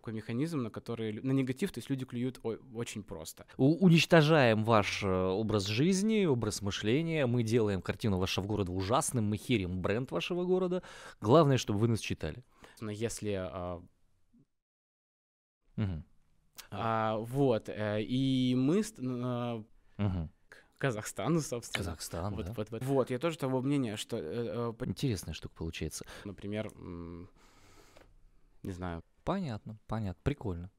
такой механизм, на который на негатив, то есть люди клюют очень просто. У- уничтожаем ваш э, образ жизни, образ мышления, мы делаем картину вашего города ужасным, мы херим бренд вашего города. Главное, чтобы вы нас читали. Но если а, Мгм. а, вот э, и мы к Казахстану, собственно. Казахстан, Вот, да? вот, вот. Вот, я тоже того мнения, что, э, э, Интересная штука получается. например, не знаю, Понятно, понятно, прикольно.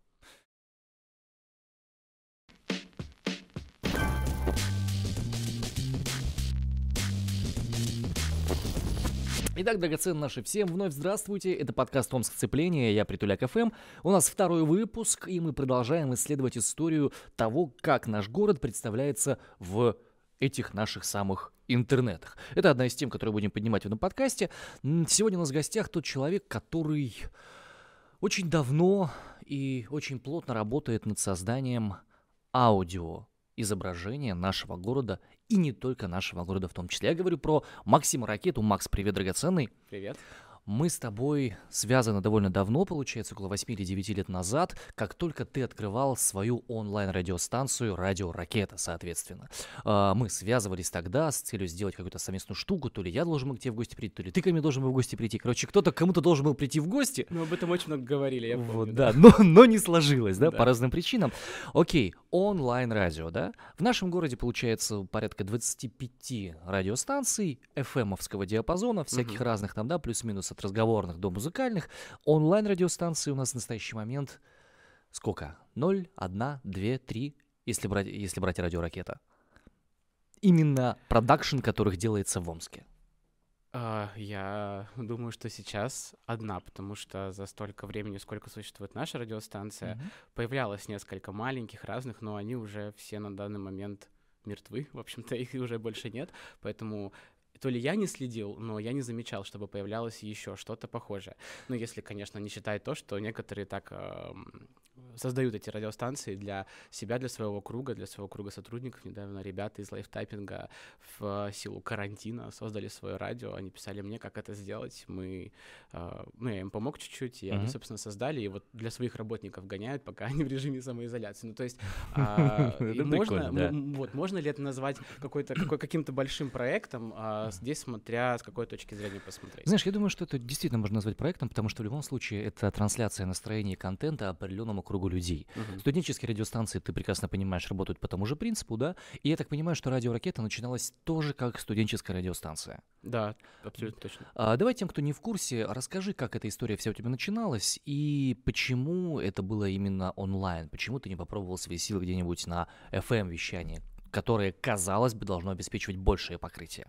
Итак, драгоценные наши, всем вновь здравствуйте. Это подкаст «Омск сцепление», я Притуляк ФМ. У нас второй выпуск, и мы продолжаем исследовать историю того, как наш город представляется в этих наших самых интернетах. Это одна из тем, которую будем поднимать в этом подкасте. Сегодня у нас в гостях тот человек, который очень давно и очень плотно работает над созданием аудио изображения нашего города и не только нашего города в том числе. Я говорю про Максима Ракету. Макс, привет, драгоценный. привет. Мы с тобой связаны довольно давно, получается, около 8 или 9 лет назад, как только ты открывал свою онлайн-радиостанцию «Радио Ракета», соответственно. А, Мы связывались тогда с целью сделать какую-то совместную штуку, то ли я должен был к тебе в гости прийти, то ли ты ко мне должен был в гости прийти. Короче, кто-то кому-то должен был прийти в гости, Мы об этом очень много говорили, я помню. вот, да, но, но не сложилось, да, Да. по разным причинам. Окей, онлайн-радио, да. В нашем городе получается порядка 25 радиостанций FM-овского диапазона, всяких Мгм. разных там, да, плюс-минус от разговорных до музыкальных. Онлайн-радиостанции у нас в настоящий момент сколько? 0, 1, 2, 3, если брать, если брать радио «Ракета». Именно продакшн, которых делается в Омске. А, Я думаю, что сейчас одна, потому что за столько времени, сколько существует наша радиостанция, Мгм. появлялось несколько маленьких разных, но они уже все на данный момент мертвы, в общем-то, их уже больше нет, поэтому то ли я не следил, но я не замечал, чтобы появлялось еще что-то похожее. Ну, если, конечно, не считать то, что некоторые так эм, создают эти радиостанции для себя, для своего круга, для своего круга сотрудников. Недавно ребята из лайфтайпинга в силу карантина создали свое радио. Они писали мне, как это сделать. Мы, э, ну, я им помог чуть-чуть, и они, Мгм. собственно, создали. И вот для своих работников гоняют, пока они в режиме самоизоляции. Ну, то есть, а, можно, вот, можно ли это назвать какой-то, какой, каким-то большим проектом, а, здесь смотря с какой точки зрения посмотреть. Знаешь, я думаю, что это действительно можно назвать проектом, потому что в любом случае это трансляция настроения и контента определенному кругу людей. Мгм. Студенческие радиостанции, ты прекрасно понимаешь, работают по тому же принципу, да? И я так понимаю, что радио «Ракета» начиналась тоже как студенческая радиостанция. Да, абсолютно точно. А, давай тем, кто не в курсе, расскажи, как эта история вся у тебя начиналась и почему это было именно онлайн, почему ты не попробовал свои силы где-нибудь на FM-вещании, которое, казалось бы, должно обеспечивать большее покрытие.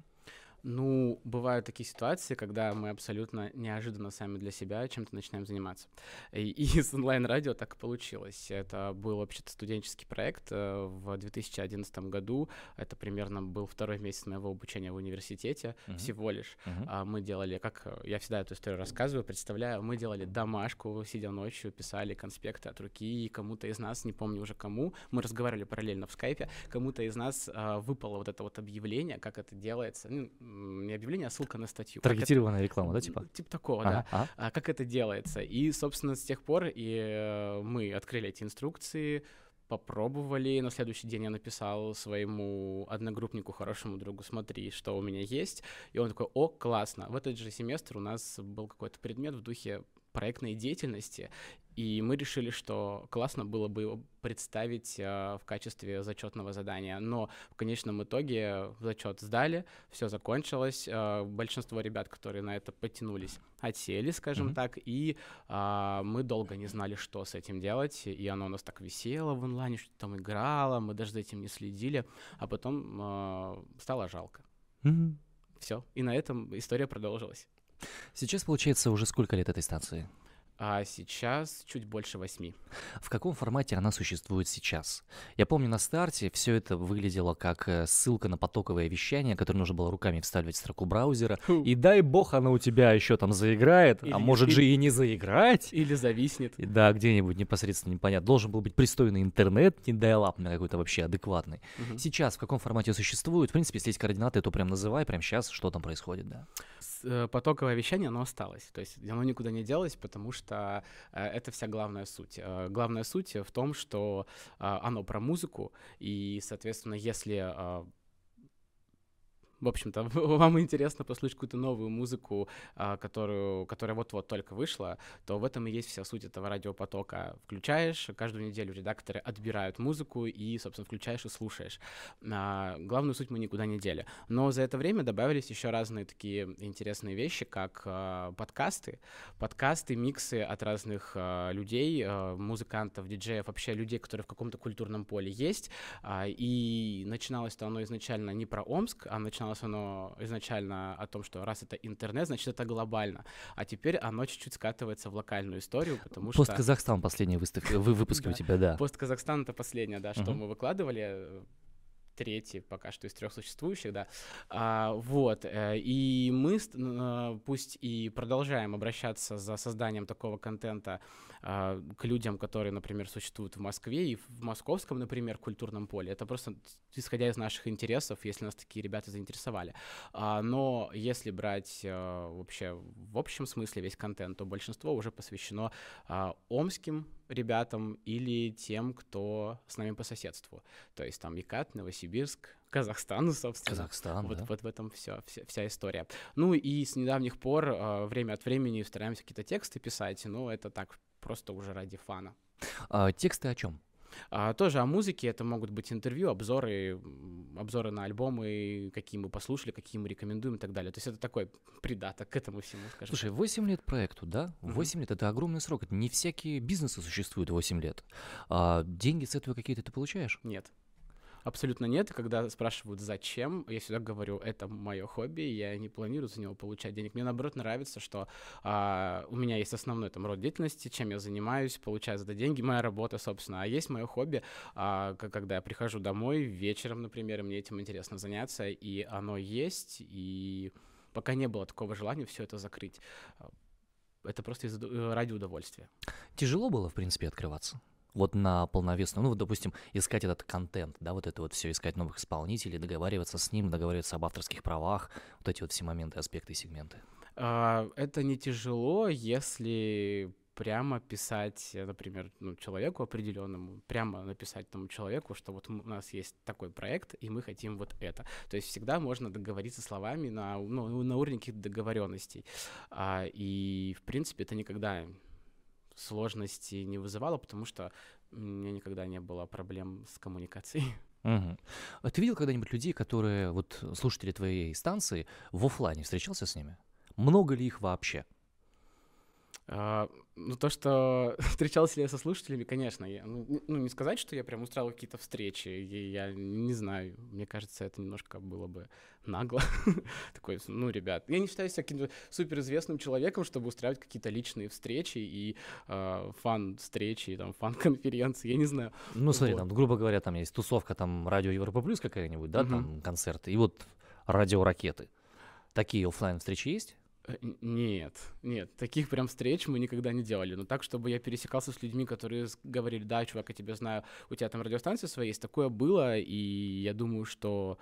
Ну, бывают такие ситуации, когда мы абсолютно неожиданно сами для себя чем-то начинаем заниматься. И, и с онлайн-радио так и получилось. Это был вообще-то студенческий проект э, в 2011 году. Это примерно был второй месяц моего обучения в университете Мгм. всего лишь. А мы делали, как э, я всегда эту историю рассказываю, представляю, мы делали домашку, сидя ночью, писали конспекты от руки, и кому-то из нас, не помню уже кому, мы разговаривали параллельно в скайпе, кому-то из нас а, выпало вот это вот объявление, как это делается, ну, не объявление, а ссылка на статью. Как это- Таргетированная реклама, да, типа? Типа такого, Ага, да. ага. А как это делается? И, собственно, с тех пор и э, мы открыли эти инструкции, попробовали. На следующий день я написал своему одногруппнику, хорошему другу, смотри, что у меня есть. И он такой, о, классно. В этот же семестр у нас был какой-то предмет в духе проектной деятельности, и мы решили, что классно было бы его представить э, в качестве зачетного задания. Но в конечном итоге зачет сдали, все закончилось. э, большинство ребят, которые на это потянулись, отсели, скажем Мгм. так, и а, мы долго не знали, что с этим делать, и оно у нас так висело в онлайне, что там играло, мы даже за этим не следили, а потом а, стало жалко. Мгм. Все, и на этом история продолжилась. Сейчас, получается, уже сколько лет этой станции? А сейчас чуть больше восьми. В каком формате она существует сейчас? Я помню, на старте все это выглядело как э, ссылка на потоковое вещание, которое нужно было руками вставить в строку браузера. Фу. И дай бог она у тебя еще там заиграет, Или а может же или- и не заиграть. Или зависнет. И Да, где-нибудь непосредственно непонятно. Должен был быть пристойный интернет, не dial какой-то вообще адекватный. Мгм. Сейчас в каком формате существует? В принципе, если есть координаты, то прям называй, прям сейчас, что там происходит, да. Э, потоковое вещание, оно осталось. То есть оно никуда не делось, потому что э, это вся главная суть. Э, главная суть в том, что оно про музыку, и, соответственно, если в общем-то, вам интересно послушать какую-то новую музыку, а, которую, которая вот-вот только вышла, то в этом и есть вся суть этого радиопотока. Включаешь, каждую неделю редакторы отбирают музыку и, собственно, включаешь и слушаешь. А, главную суть мы никуда не дели. Но за это время добавились еще разные такие интересные вещи, как а, подкасты. Подкасты, миксы от разных людей, музыкантов, диджеев, вообще людей, которые в каком-то культурном поле есть. И начиналось-то оно изначально не про Омск, а начиналось начиналось оно изначально о том, что раз это интернет, значит это глобально. А теперь оно чуть-чуть скатывается в локальную историю, потому что... Пост Казахстан последний выставки, вы выпуски у тебя, да. Пост Казахстан это последнее, да, что мы выкладывали третий пока что из трех существующих, да. А, вот, э, и мы, э, пусть и продолжаем обращаться за созданием такого контента а, к людям, которые, например, существуют в Москве и в московском, например, культурном поле. Это просто исходя из наших интересов, если нас такие ребята заинтересовали. А, но если брать а, вообще в общем смысле весь контент, то большинство уже посвящено а, омским ребятам или тем, кто с нами по соседству. То есть там Екат, Новосибирск, Казахстан, собственно. Казахстан, вот, да? вот в этом все, вся, вся история. Ну и с недавних пор э, время от времени стараемся какие-то тексты писать, но это так просто уже ради фана. А, тексты о чем? А, тоже о музыке, это могут быть интервью, обзоры, обзоры на альбомы, какие мы послушали, какие мы рекомендуем и так далее. То есть это такой придаток к этому всему, скажем Слушай, 8 лет проекту, да? 8 mm-hmm. лет — это огромный срок. Это не всякие бизнесы существуют 8 лет. А деньги с этого какие-то ты получаешь? Нет. Абсолютно нет. И когда спрашивают, зачем, я всегда говорю, это мое хобби, я не планирую за него получать денег. Мне, наоборот, нравится, что а, у меня есть основной там род деятельности, чем я занимаюсь, получаю за это деньги, моя работа, собственно. А есть мое хобби, а, когда я прихожу домой вечером, например, и мне этим интересно заняться, и оно есть, и пока не было такого желания все это закрыть. Это просто ради удовольствия. Тяжело было, в принципе, открываться? Вот на полновесную, ну, вот, допустим, искать этот контент, да, вот это вот все, искать новых исполнителей, договариваться с ним, договариваться об авторских правах, вот эти вот все моменты, аспекты и сегменты. А, это не тяжело, если прямо писать, например, ну, человеку определенному, прямо написать тому человеку, что вот у нас есть такой проект, и мы хотим вот это. То есть всегда можно договориться словами на, ну, на уровне каких-то договоренностей. А, и, в принципе, это никогда сложности не вызывало, потому что у меня никогда не было проблем с коммуникацией. Угу. А ты видел когда-нибудь людей, которые, вот слушатели твоей станции, в офлайне встречался с ними? Много ли их вообще? А, ну, то, что встречался ли я со слушателями, конечно. Я, ну, ну, не сказать, что я прям устраивал какие-то встречи. Я, я не знаю. Мне кажется, это немножко было бы нагло. Такой, ну, ребят, я не считаю себя каким-то суперизвестным человеком, чтобы устраивать какие-то личные встречи и э, фан-встречи, там, фан-конференции, я не знаю. Ну, смотри, вот. там, грубо говоря, там есть тусовка, там, радио Европа Плюс какая-нибудь, да, там, концерты, и вот радиоракеты. Такие офлайн встречи есть? Э, нет, нет, таких прям встреч мы никогда не делали. Но так, чтобы я пересекался с людьми, которые говорили, да, чувак, я тебя знаю, у тебя там радиостанция своя есть, такое было, и я думаю, что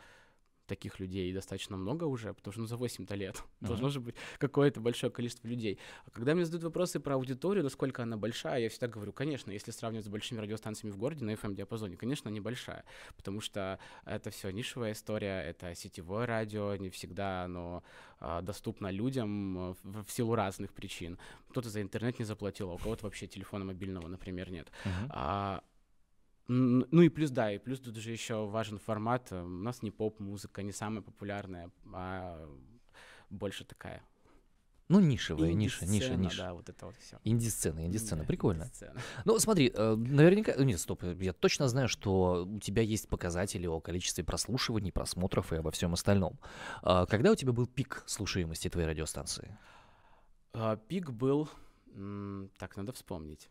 таких людей достаточно много уже, потому что ну, за 8-то лет uh-huh. должно же быть какое-то большое количество людей. А когда мне задают вопросы про аудиторию, насколько она большая, я всегда говорю, конечно, если сравнивать с большими радиостанциями в городе на FM-диапазоне, конечно, она небольшая, потому что это все нишевая история, это сетевое радио, не всегда оно а, доступно людям а, в, в силу разных причин. Кто-то за интернет не заплатил, а у кого-то вообще телефона мобильного, например, нет. Uh-huh. А, ну и плюс, да, и плюс тут уже еще важен формат. Э, у нас не поп-музыка, не самая популярная, а больше такая ну, нишевая, ниша, ниша, ниша. Да, вот это вот все. Инди-сцена, инди-сцена, да, прикольно. Инди-сцена. Ну, смотри, э, наверняка, нет, стоп, я точно знаю, что у тебя есть показатели о количестве прослушиваний, просмотров и обо всем остальном. А когда у тебя был пик слушаемости твоей радиостанции? А, пик был, так, надо вспомнить.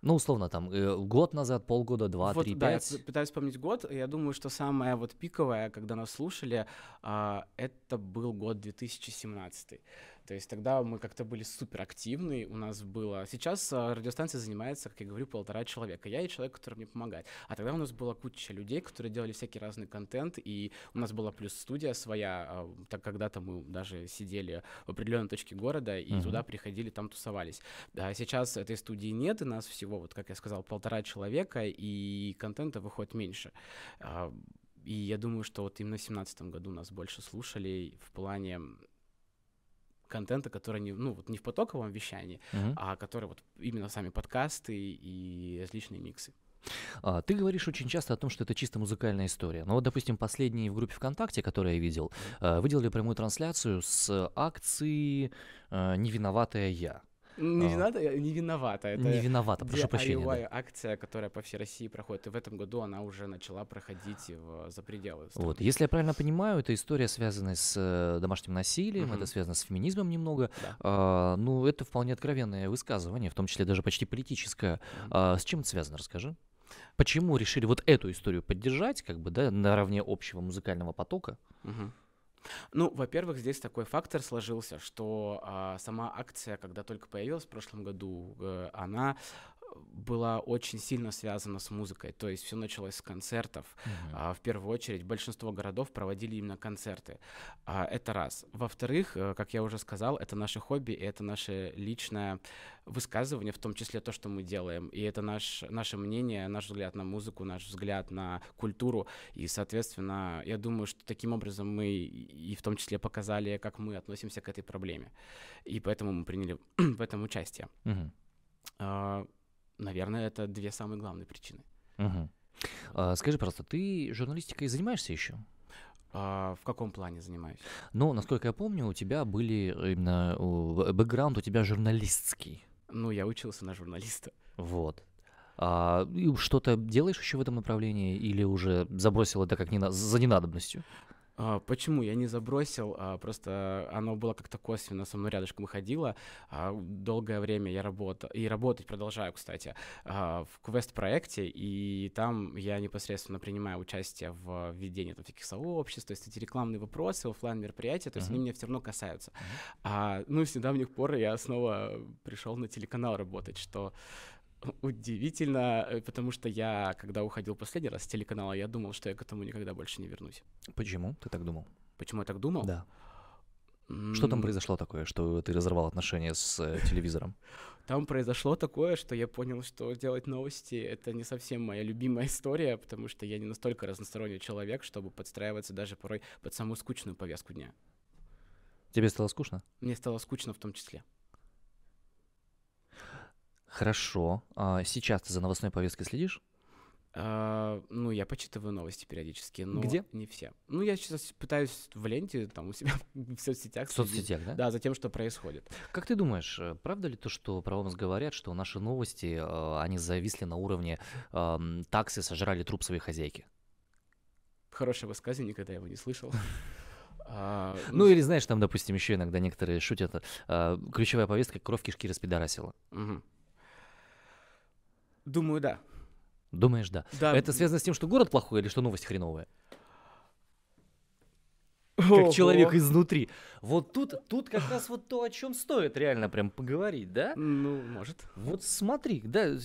Ну, условно, там, э, год назад, полгода, два, вот, три, да, пять. я пытаюсь вспомнить год. Я думаю, что самое вот пиковое, когда нас слушали, а, это был год 2017. То есть тогда мы как-то были супер активны, у нас было... Сейчас а, радиостанция занимается, как я говорю, полтора человека. Я и человек, который мне помогает. А тогда у нас была куча людей, которые делали всякий разный контент, и у нас была плюс студия своя, а, так когда-то мы даже сидели в определенной точке города, и uh-huh. туда приходили, там тусовались. А сейчас этой студии нет, и нас всего, вот как я сказал, полтора человека, и контента выходит меньше. А, и я думаю, что вот именно в 2017 году нас больше слушали в плане контента, который не, ну, вот не в потоковом вещании, uh-huh. а который вот именно сами подкасты и различные миксы. А, ты говоришь очень часто о том, что это чисто музыкальная история. Но вот, допустим, последний в группе ВКонтакте, который я видел, э, вы делали прямую трансляцию с акции э, «Не виноватая я». Не, а. виновата, не виновата. Это не виновата, прошу прощения. Да. акция, которая по всей России проходит. И в этом году она уже начала проходить в, за пределы. Страны. Вот, если я правильно понимаю, это история, связанная с э, домашним насилием, mm-hmm. это связано с феминизмом немного. Да. А, ну, это вполне откровенное высказывание, в том числе даже почти политическое. Mm-hmm. А, с чем это связано, расскажи. Почему решили вот эту историю поддержать, как бы, да, наравне общего музыкального потока? Угу. Ну, во-первых, здесь такой фактор сложился, что а, сама акция, когда только появилась в прошлом году, э, она была очень сильно связана с музыкой. То есть все началось с концертов. Uh-huh. А, в первую очередь большинство городов проводили именно концерты. А, это раз. Во-вторых, э, как я уже сказал, это наше хобби, и это наше личное высказывание, в том числе то, что мы делаем. И это наш, наше мнение, наш взгляд на музыку, наш взгляд на культуру. И, соответственно, я думаю, что таким образом мы и в том числе показали, как мы относимся к этой проблеме. И поэтому мы приняли в этом участие. Uh-huh. Наверное, это две самые главные причины. Угу. А, скажи, пожалуйста, ты журналистикой занимаешься еще? А, в каком плане занимаюсь? Ну, насколько я помню, у тебя были именно бэкграунд у тебя журналистский. Ну, я учился на журналиста. Вот. А, что-то делаешь еще в этом направлении или уже забросил это как не на, за ненадобностью? А, почему я не забросил? А, просто оно было как-то косвенно со мной рядышком ходило. А, долгое время я работал, и работать продолжаю, кстати, в квест-проекте, и там я непосредственно принимаю участие в ведении там, всяких сообществ, то есть эти рекламные вопросы, офлайн мероприятия, то есть uh-huh. они меня все равно касаются. Uh-huh. А, ну, с недавних пор я снова пришел на телеканал работать, что удивительно, э, потому что я, когда уходил последний раз с телеканала, я думал, что я к этому никогда больше не вернусь. Почему ты так думал? Почему я так думал? Да. Что там произошло такое, что ты разорвал отношения с э, телевизором? Там произошло такое, что я понял, что делать новости — это не совсем моя любимая история, потому что я не настолько разносторонний человек, чтобы подстраиваться даже порой под самую скучную повестку дня. Тебе стало скучно? Мне стало скучно в том числе. Хорошо. А сейчас ты за новостной повесткой следишь? А, ну, я почитываю новости периодически, но Где? не все. Ну, я сейчас пытаюсь в ленте, там, у себя в соцсетях. В соцсетях, да? Да, за тем, что происходит. Как ты думаешь, э, правда ли то, что про нас говорят, что наши новости, э, они зависли на уровне э, таксы сожрали труп своей хозяйки? Хорошее высказывание, никогда его не слышал. А, ну, или знаешь, там, допустим, еще иногда некоторые шутят, а, ключевая повестка «Кровь кишки распидорасила». Угу. Думаю, да. Думаешь, да. да. Это связано с тем, что город плохой или что новость хреновая? как человек изнутри. Вот тут, тут как раз вот то, о чем стоит реально прям поговорить, да? Ну, может. Вот смотри, да,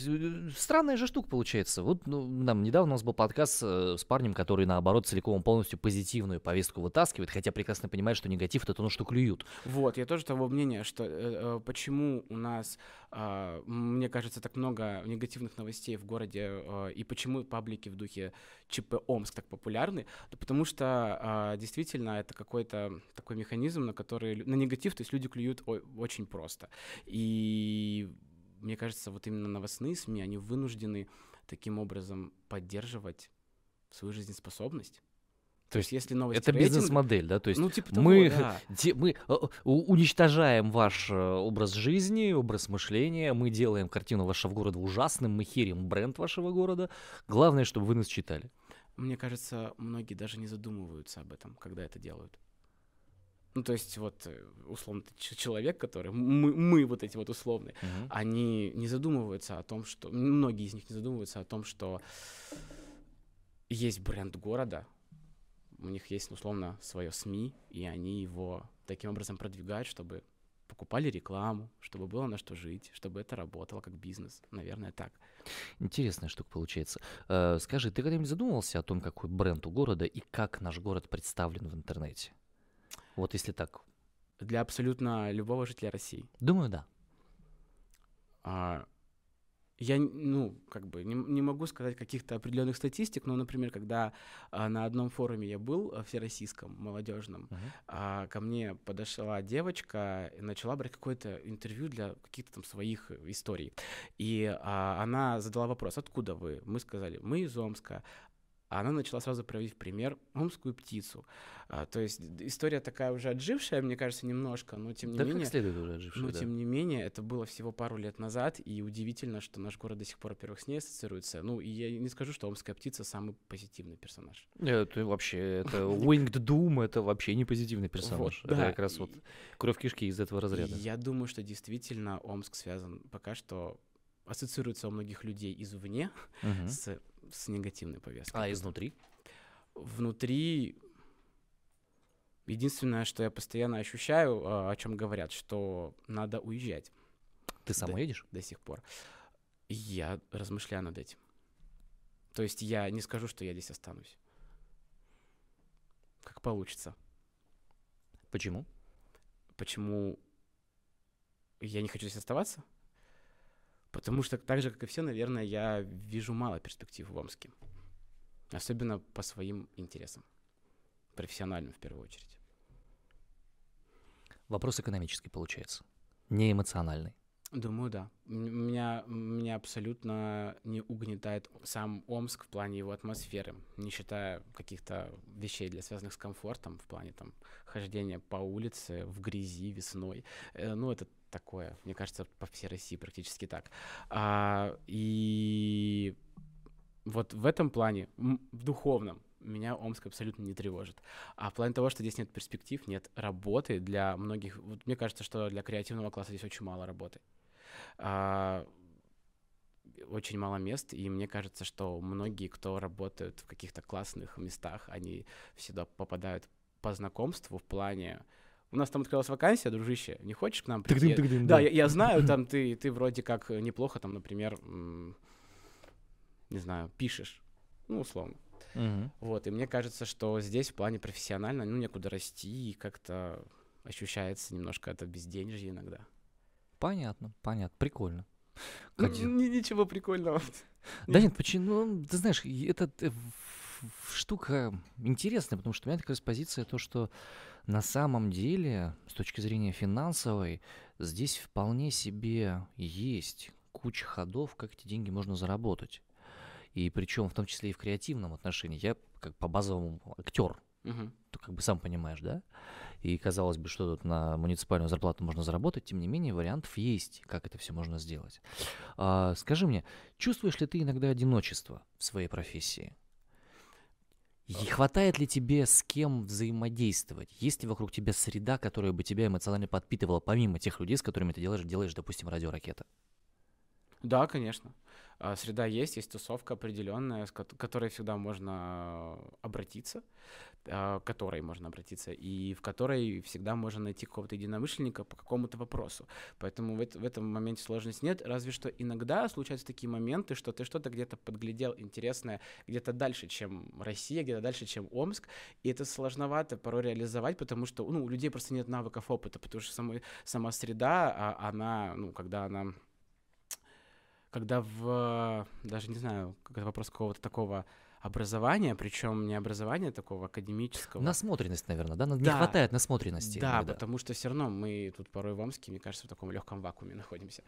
странная же штука получается. Вот ну, нам недавно у нас был подкаст э, с парнем, который наоборот целиком полностью позитивную повестку вытаскивает, хотя прекрасно понимает, что негатив это то, что клюют. Вот, я тоже того мнения, что э, э, почему у нас, э, мне кажется, так много негативных новостей в городе, э, и почему паблики в духе ЧП Омск так популярны, да потому что э, действительно это какой-то такой механизм, на который, на негатив, то есть люди клюют очень просто. И мне кажется, вот именно новостные СМИ, они вынуждены таким образом поддерживать свою жизнеспособность. То есть, если новости это рейтинг... бизнес-модель, да? То есть ну, типа того, мы, да. де, мы уничтожаем ваш э, образ жизни, образ мышления, мы делаем картину вашего города ужасным, мы херим бренд вашего города. Главное, чтобы вы нас читали. Мне кажется, многие даже не задумываются об этом, когда это делают. Ну, то есть, вот, э, условно, человек, который, мы, мы вот эти вот условные, uh-huh. они не задумываются о том, что, многие из них не задумываются о том, что есть бренд города, у них есть, условно, свое СМИ, и они его таким образом продвигают, чтобы покупали рекламу, чтобы было на что жить, чтобы это работало как бизнес. Наверное, так. Интересная штука получается. Э, скажи, ты когда-нибудь задумывался о том, какой бренд у города и как наш город представлен в интернете? Вот если так. Для абсолютно любого жителя России. Думаю, да. А, я, ну, как бы не, не могу сказать каких-то определенных статистик, но, например, когда а, на одном форуме я был, а, всероссийском, молодежном, uh-huh. а, ко мне подошла девочка и начала брать какое-то интервью для каких-то там своих историй. И а, она задала вопрос, откуда вы? Мы сказали, мы из Омска. А она начала сразу проводить пример омскую птицу. А, то есть история такая уже отжившая, мне кажется, немножко, но тем не да менее... Как следует уже отжившая, Но да. тем не менее, это было всего пару лет назад, и удивительно, что наш город до сих пор, во-первых, с ней ассоциируется. Ну, и я не скажу, что омская птица самый позитивный персонаж. Это вообще, это Winged Doom, это вообще не позитивный персонаж. Вот, это да, как раз вот кровь кишки из этого разряда. Я думаю, что действительно Омск связан пока что ассоциируется у многих людей извне Мгм. с, с негативной повесткой. А изнутри? внутри единственное, что я постоянно ощущаю, а, о чем говорят, что надо уезжать Ты сам Да. уедешь? до сих пор. Я размышляю над этим. То есть я не скажу, что я здесь останусь. Как получится. Почему? Почему я не хочу здесь оставаться? Потому что так же, как и все, наверное, я вижу мало перспектив в Омске. Особенно по своим интересам. Профессиональным в первую очередь. Вопрос экономический получается. Не эмоциональный. Думаю, да. Меня, меня абсолютно не угнетает сам Омск в плане его атмосферы, не считая каких-то вещей, для связанных с комфортом, в плане там хождения по улице в грязи весной. Э, Ну, это такое, мне кажется, по всей России практически так. А, и вот в этом плане, в духовном, меня Омск абсолютно не тревожит. А в плане того, что здесь нет перспектив, нет работы для многих, вот мне кажется, что для креативного класса здесь очень мало работы. А, очень мало мест, и мне кажется, что многие, кто работают в каких-то классных местах, они всегда попадают по знакомству в плане у нас там открылась вакансия, дружище, не хочешь к нам прийти? Тык-дым-тык-дым, Да, я, я знаю, там ты, ты вроде как неплохо, там, например, не знаю, пишешь, ну, условно. Мгм. Вот, и мне кажется, что здесь в плане профессионально, ну, некуда расти, и как-то ощущается немножко это безденежье иногда. Понятно, понятно, прикольно. Ну, ничего прикольного. Да нет, почему? Ну, ты знаешь, и это э, штука интересная, потому что у меня такая позиция, то, что на самом деле, с точки зрения финансовой, здесь вполне себе есть куча ходов, как эти деньги можно заработать. И причем в том числе и в креативном отношении. Я как по базовому актер, Мгм. ты как бы сам понимаешь, да? И казалось бы, что тут на муниципальную зарплату можно заработать, тем не менее вариантов есть, как это все можно сделать. А, скажи мне, чувствуешь ли ты иногда одиночество в своей профессии? И хватает ли тебе с кем взаимодействовать? Есть ли вокруг тебя среда, которая бы тебя эмоционально подпитывала, помимо тех людей, с которыми ты делаешь, делаешь допустим, радиоракета? Да, конечно. А, Среда есть, есть тусовка определенная, с которой всегда можно обратиться, а, к которой можно обратиться, и в которой всегда можно найти какого-то единомышленника по какому-то вопросу. Поэтому в, эт- в этом моменте сложности нет, разве что иногда случаются такие моменты, что ты что-то где-то подглядел интересное, где-то дальше, чем Россия, где-то дальше, чем Омск, и это сложновато порой реализовать, потому что ну, у людей просто нет навыков опыта, потому что самой- сама среда, а, она, ну, когда она когда в, даже не знаю, как это вопрос какого-то такого образования, причем не образования такого академического. Насмотренность, наверное, да? Не Да. хватает насмотренности. Да, иногда. потому что все равно мы тут порой в Омске, мне кажется, в таком легком вакууме находимся.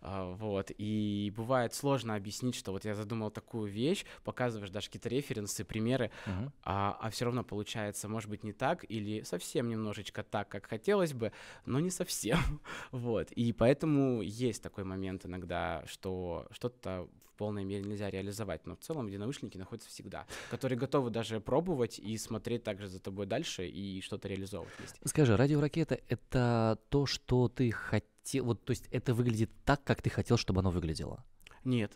А, вот. И бывает сложно объяснить, что вот я задумал такую вещь, показываешь даже какие-то референсы, примеры, Мгм. а, все равно получается, может быть, не так или совсем немножечко так, как хотелось бы, но не совсем. вот. И поэтому есть такой момент иногда, что что-то полной мере нельзя реализовать, но в целом единомышленники находятся всегда, которые готовы даже пробовать и смотреть также за тобой дальше и что-то реализовывать вместе. Скажи, радиоракета — это то, что ты хотел... Вот, то есть это выглядит так, как ты хотел, чтобы оно выглядело? Нет.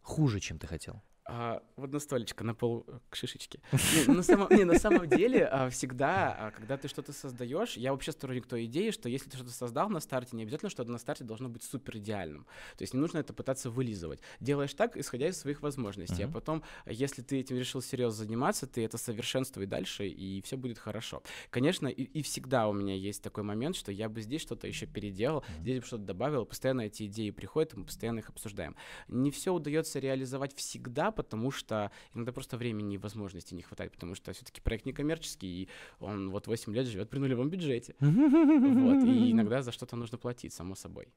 Хуже, чем ты хотел? А, вот на столечко, на пол э, к шишечке. Не, на, самом, не, на самом деле, а, всегда, а, когда ты что-то создаешь, я вообще сторонник той идеи, что если ты что-то создал на старте, не обязательно, что это на старте должно быть супер идеальным. То есть не нужно это пытаться вылизывать. Делаешь так, исходя из своих возможностей. Uh-huh. А потом, если ты этим решил серьезно заниматься, ты это совершенствуй дальше, и все будет хорошо. Конечно, и, и всегда у меня есть такой момент, что я бы здесь что-то еще переделал, uh-huh. здесь бы что-то добавил. Постоянно эти идеи приходят, и мы постоянно их обсуждаем. Не все удается реализовать всегда, потому что иногда просто времени и возможностей не хватает, потому что все-таки проект некоммерческий, и он вот 8 лет живет при нулевом бюджете. Вот, и иногда за что-то нужно платить, само собой.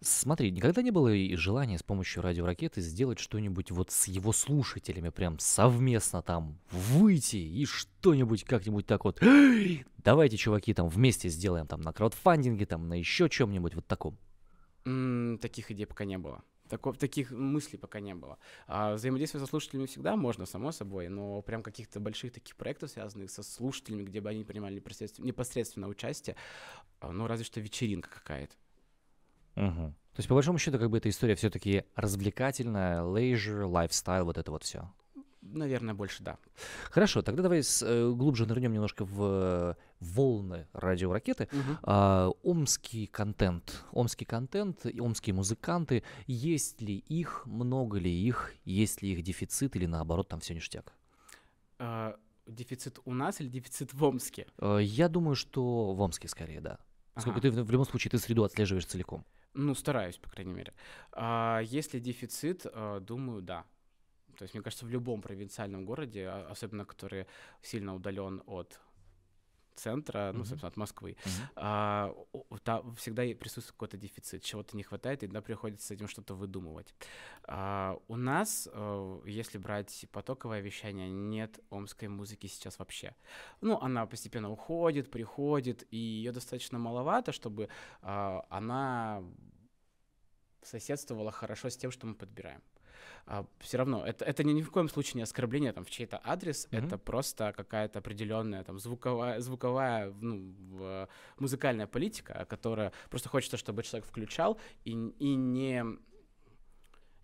Смотри, никогда не было и желания с помощью радиоракеты сделать что-нибудь вот с его слушателями, прям совместно там выйти и что-нибудь как-нибудь так вот. Давайте, чуваки, там вместе сделаем там на краудфандинге, там на еще чем-нибудь вот таком. таких идей пока не было. Таков, таких мыслей пока не было. А взаимодействие со слушателями всегда можно, само собой, но прям каких-то больших таких проектов, связанных со слушателями, где бы они принимали непосредственно, непосредственно участие, а, ну, разве что вечеринка какая-то. Угу. То есть, по большому счету, как бы эта история все-таки развлекательная, leisure, lifestyle, вот это вот все. Наверное, больше да. Хорошо, тогда давай с, э, глубже нырнем немножко в волны радиоракеты. Угу. А, омский контент, омский контент, омские музыканты, есть ли их, много ли их, есть ли их дефицит или наоборот там все ништяк? А, дефицит у нас или дефицит в Омске? А, я думаю, что в Омске скорее, да. Поскольку ага. ты в любом случае ты среду отслеживаешь целиком. Ну, стараюсь, по крайней мере. А, если дефицит, а, думаю, да. То есть, мне кажется, в любом провинциальном городе, а, особенно который сильно удален от центра, mm-hmm. ну, собственно, от Москвы, mm-hmm. а, там всегда присутствует какой-то дефицит, чего-то не хватает, и тогда приходится с этим что-то выдумывать. А, у нас, а, если брать потоковое вещание, нет омской музыки сейчас вообще. Ну, она постепенно уходит, приходит, и ее достаточно маловато, чтобы а, она соседствовала хорошо с тем, что мы подбираем а, все равно это, это ни, ни в коем случае не оскорбление там, в чей-то адрес, mm-hmm. это просто какая-то определенная там звуковая, звуковая ну, музыкальная политика, которая просто хочется, чтобы человек включал и, и не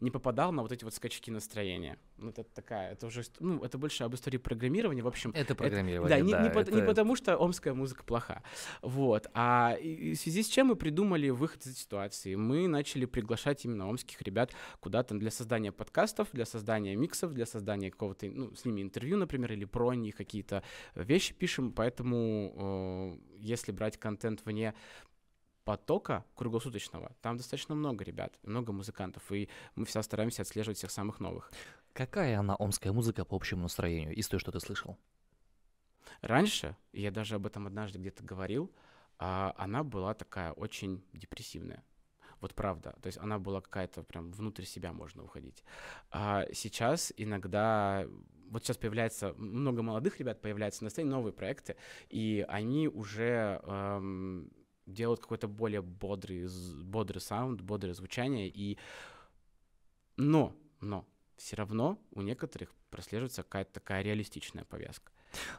не попадал на вот эти вот скачки настроения. Ну, это такая, это уже, ну, это больше об истории программирования, в общем. Это программирование, это, да. Не, не, это... не потому, что омская музыка плоха, вот, а в связи с чем мы придумали выход из этой ситуации. Мы начали приглашать именно омских ребят куда-то для создания подкастов, для создания миксов, для создания какого-то, ну, с ними интервью, например, или про них какие-то вещи пишем, поэтому э, если брать контент вне потока круглосуточного, там достаточно много ребят, много музыкантов, и мы всегда стараемся отслеживать всех самых новых. Какая она омская музыка по общему настроению, из той, что ты слышал? Раньше, я даже об этом однажды где-то говорил, а, она была такая очень депрессивная. Вот правда. То есть она была какая-то прям внутрь себя можно уходить. А сейчас иногда вот сейчас появляется много молодых ребят, появляются на сцене новые проекты, и они уже эм, делают какой-то более бодрый, бодрый саунд, бодрое звучание, и... Но, но, все равно у некоторых прослеживается какая-то такая реалистичная повязка.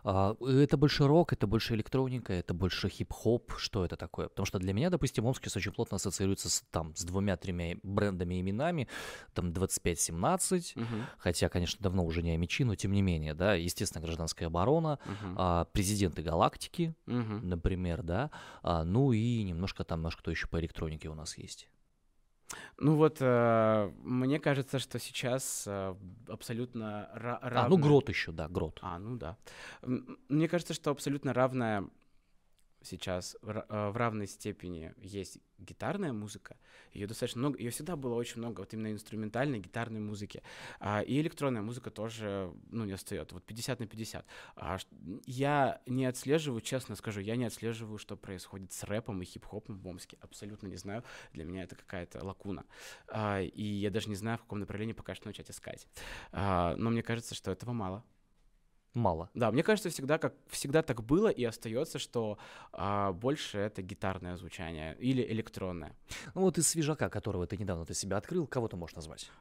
А, это больше рок, это больше электроника, это больше хип-хоп, что это такое? Потому что для меня, допустим, Омский очень плотно ассоциируется с, там, с двумя-тремя брендами именами, там 25-17, угу. хотя, конечно, давно уже не Амичи, но тем не менее, да, естественно, гражданская оборона, угу. а, президенты галактики, угу. например, да, а, ну и немножко там, немножко кто еще по электронике у нас есть. Ну вот, э, мне кажется, что сейчас э, абсолютно ра- равная... А, ну грот еще, да, грот. А, ну да. Мне кажется, что абсолютно равная сейчас в, э, в равной степени есть гитарная музыка, ее достаточно много, ее всегда было очень много, вот именно инструментальной гитарной музыки, а, и электронная музыка тоже, ну, не отстает, вот 50 на 50. А, я не отслеживаю, честно скажу, я не отслеживаю, что происходит с рэпом и хип-хопом в Омске, абсолютно не знаю, для меня это какая-то лакуна, а, и я даже не знаю, в каком направлении пока что начать искать, но мне кажется, что этого мало мало. Да, мне кажется, всегда как всегда так было и остается, что а, больше это гитарное звучание или электронное. Ну вот из свежака, которого ты недавно для себя открыл, кого ты можешь назвать?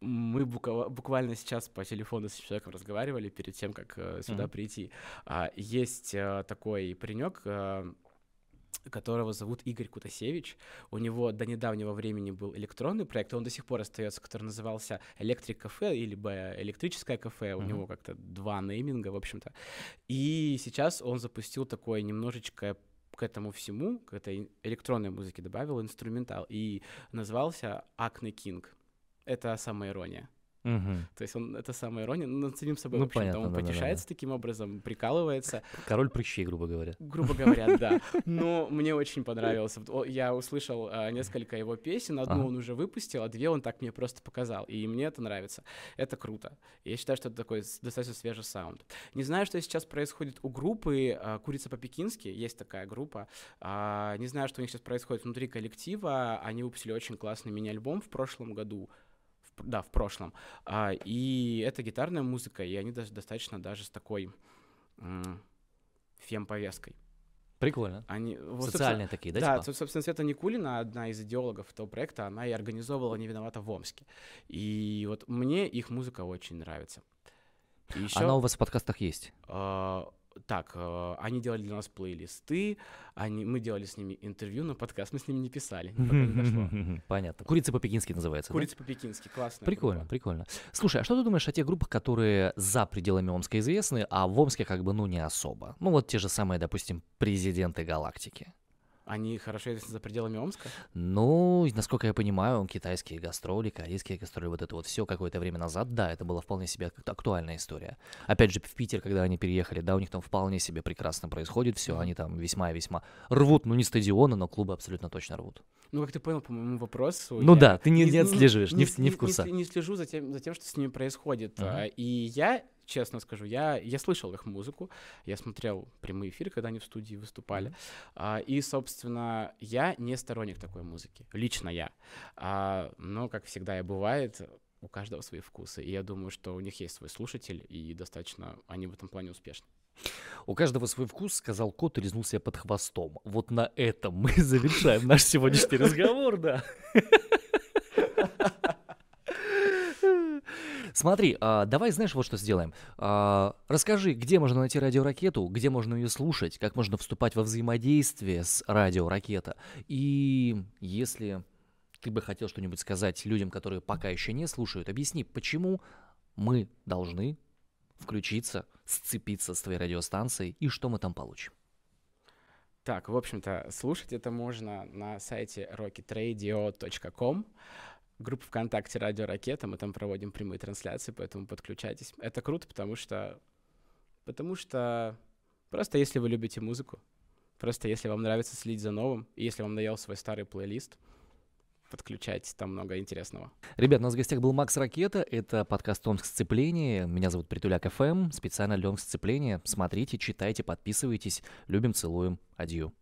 Мы буквально сейчас по телефону с человеком разговаривали перед тем, как э, сюда mm-hmm. прийти. А, есть а, такой паренек, а, которого зовут Игорь Кутасевич. У него до недавнего времени был электронный проект, он до сих пор остается, который назывался Электрик кафе или Электрическое кафе. У uh-huh. него как-то два нейминга, в общем-то. И сейчас он запустил такое немножечко к этому всему, к этой электронной музыке добавил инструментал и назвался Акне Кинг. Это самая ирония. Угу. То есть он, это самая ирония, но над самим собой, ну, в общем-то, он да, потешается да, да. таким образом, прикалывается. Король прыщей, грубо говоря. Грубо говоря, да. Но мне очень понравился. Я услышал а, несколько его песен, одну он уже выпустил, а две он так мне просто показал, и мне это нравится. Это круто. Я считаю, что это такой достаточно свежий саунд. Не знаю, что сейчас происходит у группы а, «Курица по-пекински», есть такая группа. А, не знаю, что у них сейчас происходит внутри коллектива. Они выпустили очень классный мини-альбом в прошлом году, да, в прошлом. А, и это гитарная музыка, и они даже достаточно даже с такой м- фем-повесткой. Прикольно. Они, вот, Социальные такие, да? Да, типа? собственно, Света Никулина, одна из идеологов этого проекта, она и организовывала «Не виновата» в Омске. И вот мне их музыка очень нравится. И еще, она у вас в подкастах есть? Э, так, э, они делали для нас плейлисты, они, мы делали с ними интервью, но подкаст мы с ними не писали. Понятно. Курица по-пекински называется. Курица да? по-пекински, классно. Прикольно, группа. прикольно. Слушай, а что ты думаешь о тех группах, которые за пределами Омска известны, а в Омске как бы ну не особо? Ну вот те же самые, допустим, президенты галактики. Они хорошо известны за пределами Омска? Ну, насколько я понимаю, китайские гастроли, корейские гастроли, вот это вот все какое-то время назад, да, это была вполне себе как-то актуальная история. Опять же, в Питер, когда они переехали, да, у них там вполне себе прекрасно происходит все, они там весьма-весьма рвут, ну не стадионы, но клубы абсолютно точно рвут. Ну, как ты понял по моему вопросу. Ну да, ты не, не, не отслеживаешь, не, не, не в курсе. Не, не слежу за тем, за тем, что с ними происходит. Uh-huh. И я честно скажу, я, я слышал их музыку, я смотрел прямые эфиры, когда они в студии выступали, а, и, собственно, я не сторонник такой музыки, лично я. А, но, как всегда и бывает, у каждого свои вкусы, и я думаю, что у них есть свой слушатель, и достаточно они в этом плане успешны. У каждого свой вкус, сказал кот и резнул себя под хвостом. Вот на этом мы завершаем наш сегодняшний разговор, да. Смотри, а, давай, знаешь, вот что сделаем. А, расскажи, где можно найти радиоракету, где можно ее слушать, как можно вступать во взаимодействие с радиоракета. И если ты бы хотел что-нибудь сказать людям, которые пока еще не слушают, объясни, почему мы должны включиться, сцепиться с твоей радиостанцией и что мы там получим. Так, в общем-то, слушать это можно на сайте rocketradio.com группа ВКонтакте «Радио Ракета», мы там проводим прямые трансляции, поэтому подключайтесь. Это круто, потому что... Потому что просто если вы любите музыку, просто если вам нравится следить за новым, и если вам надоел свой старый плейлист, подключайтесь, там много интересного. Ребят, у нас в гостях был Макс Ракета, это подкаст «Омск сцепление», меня зовут Притуляк ФМ, специально для Омск сцепления. Смотрите, читайте, подписывайтесь, любим, целуем, адью.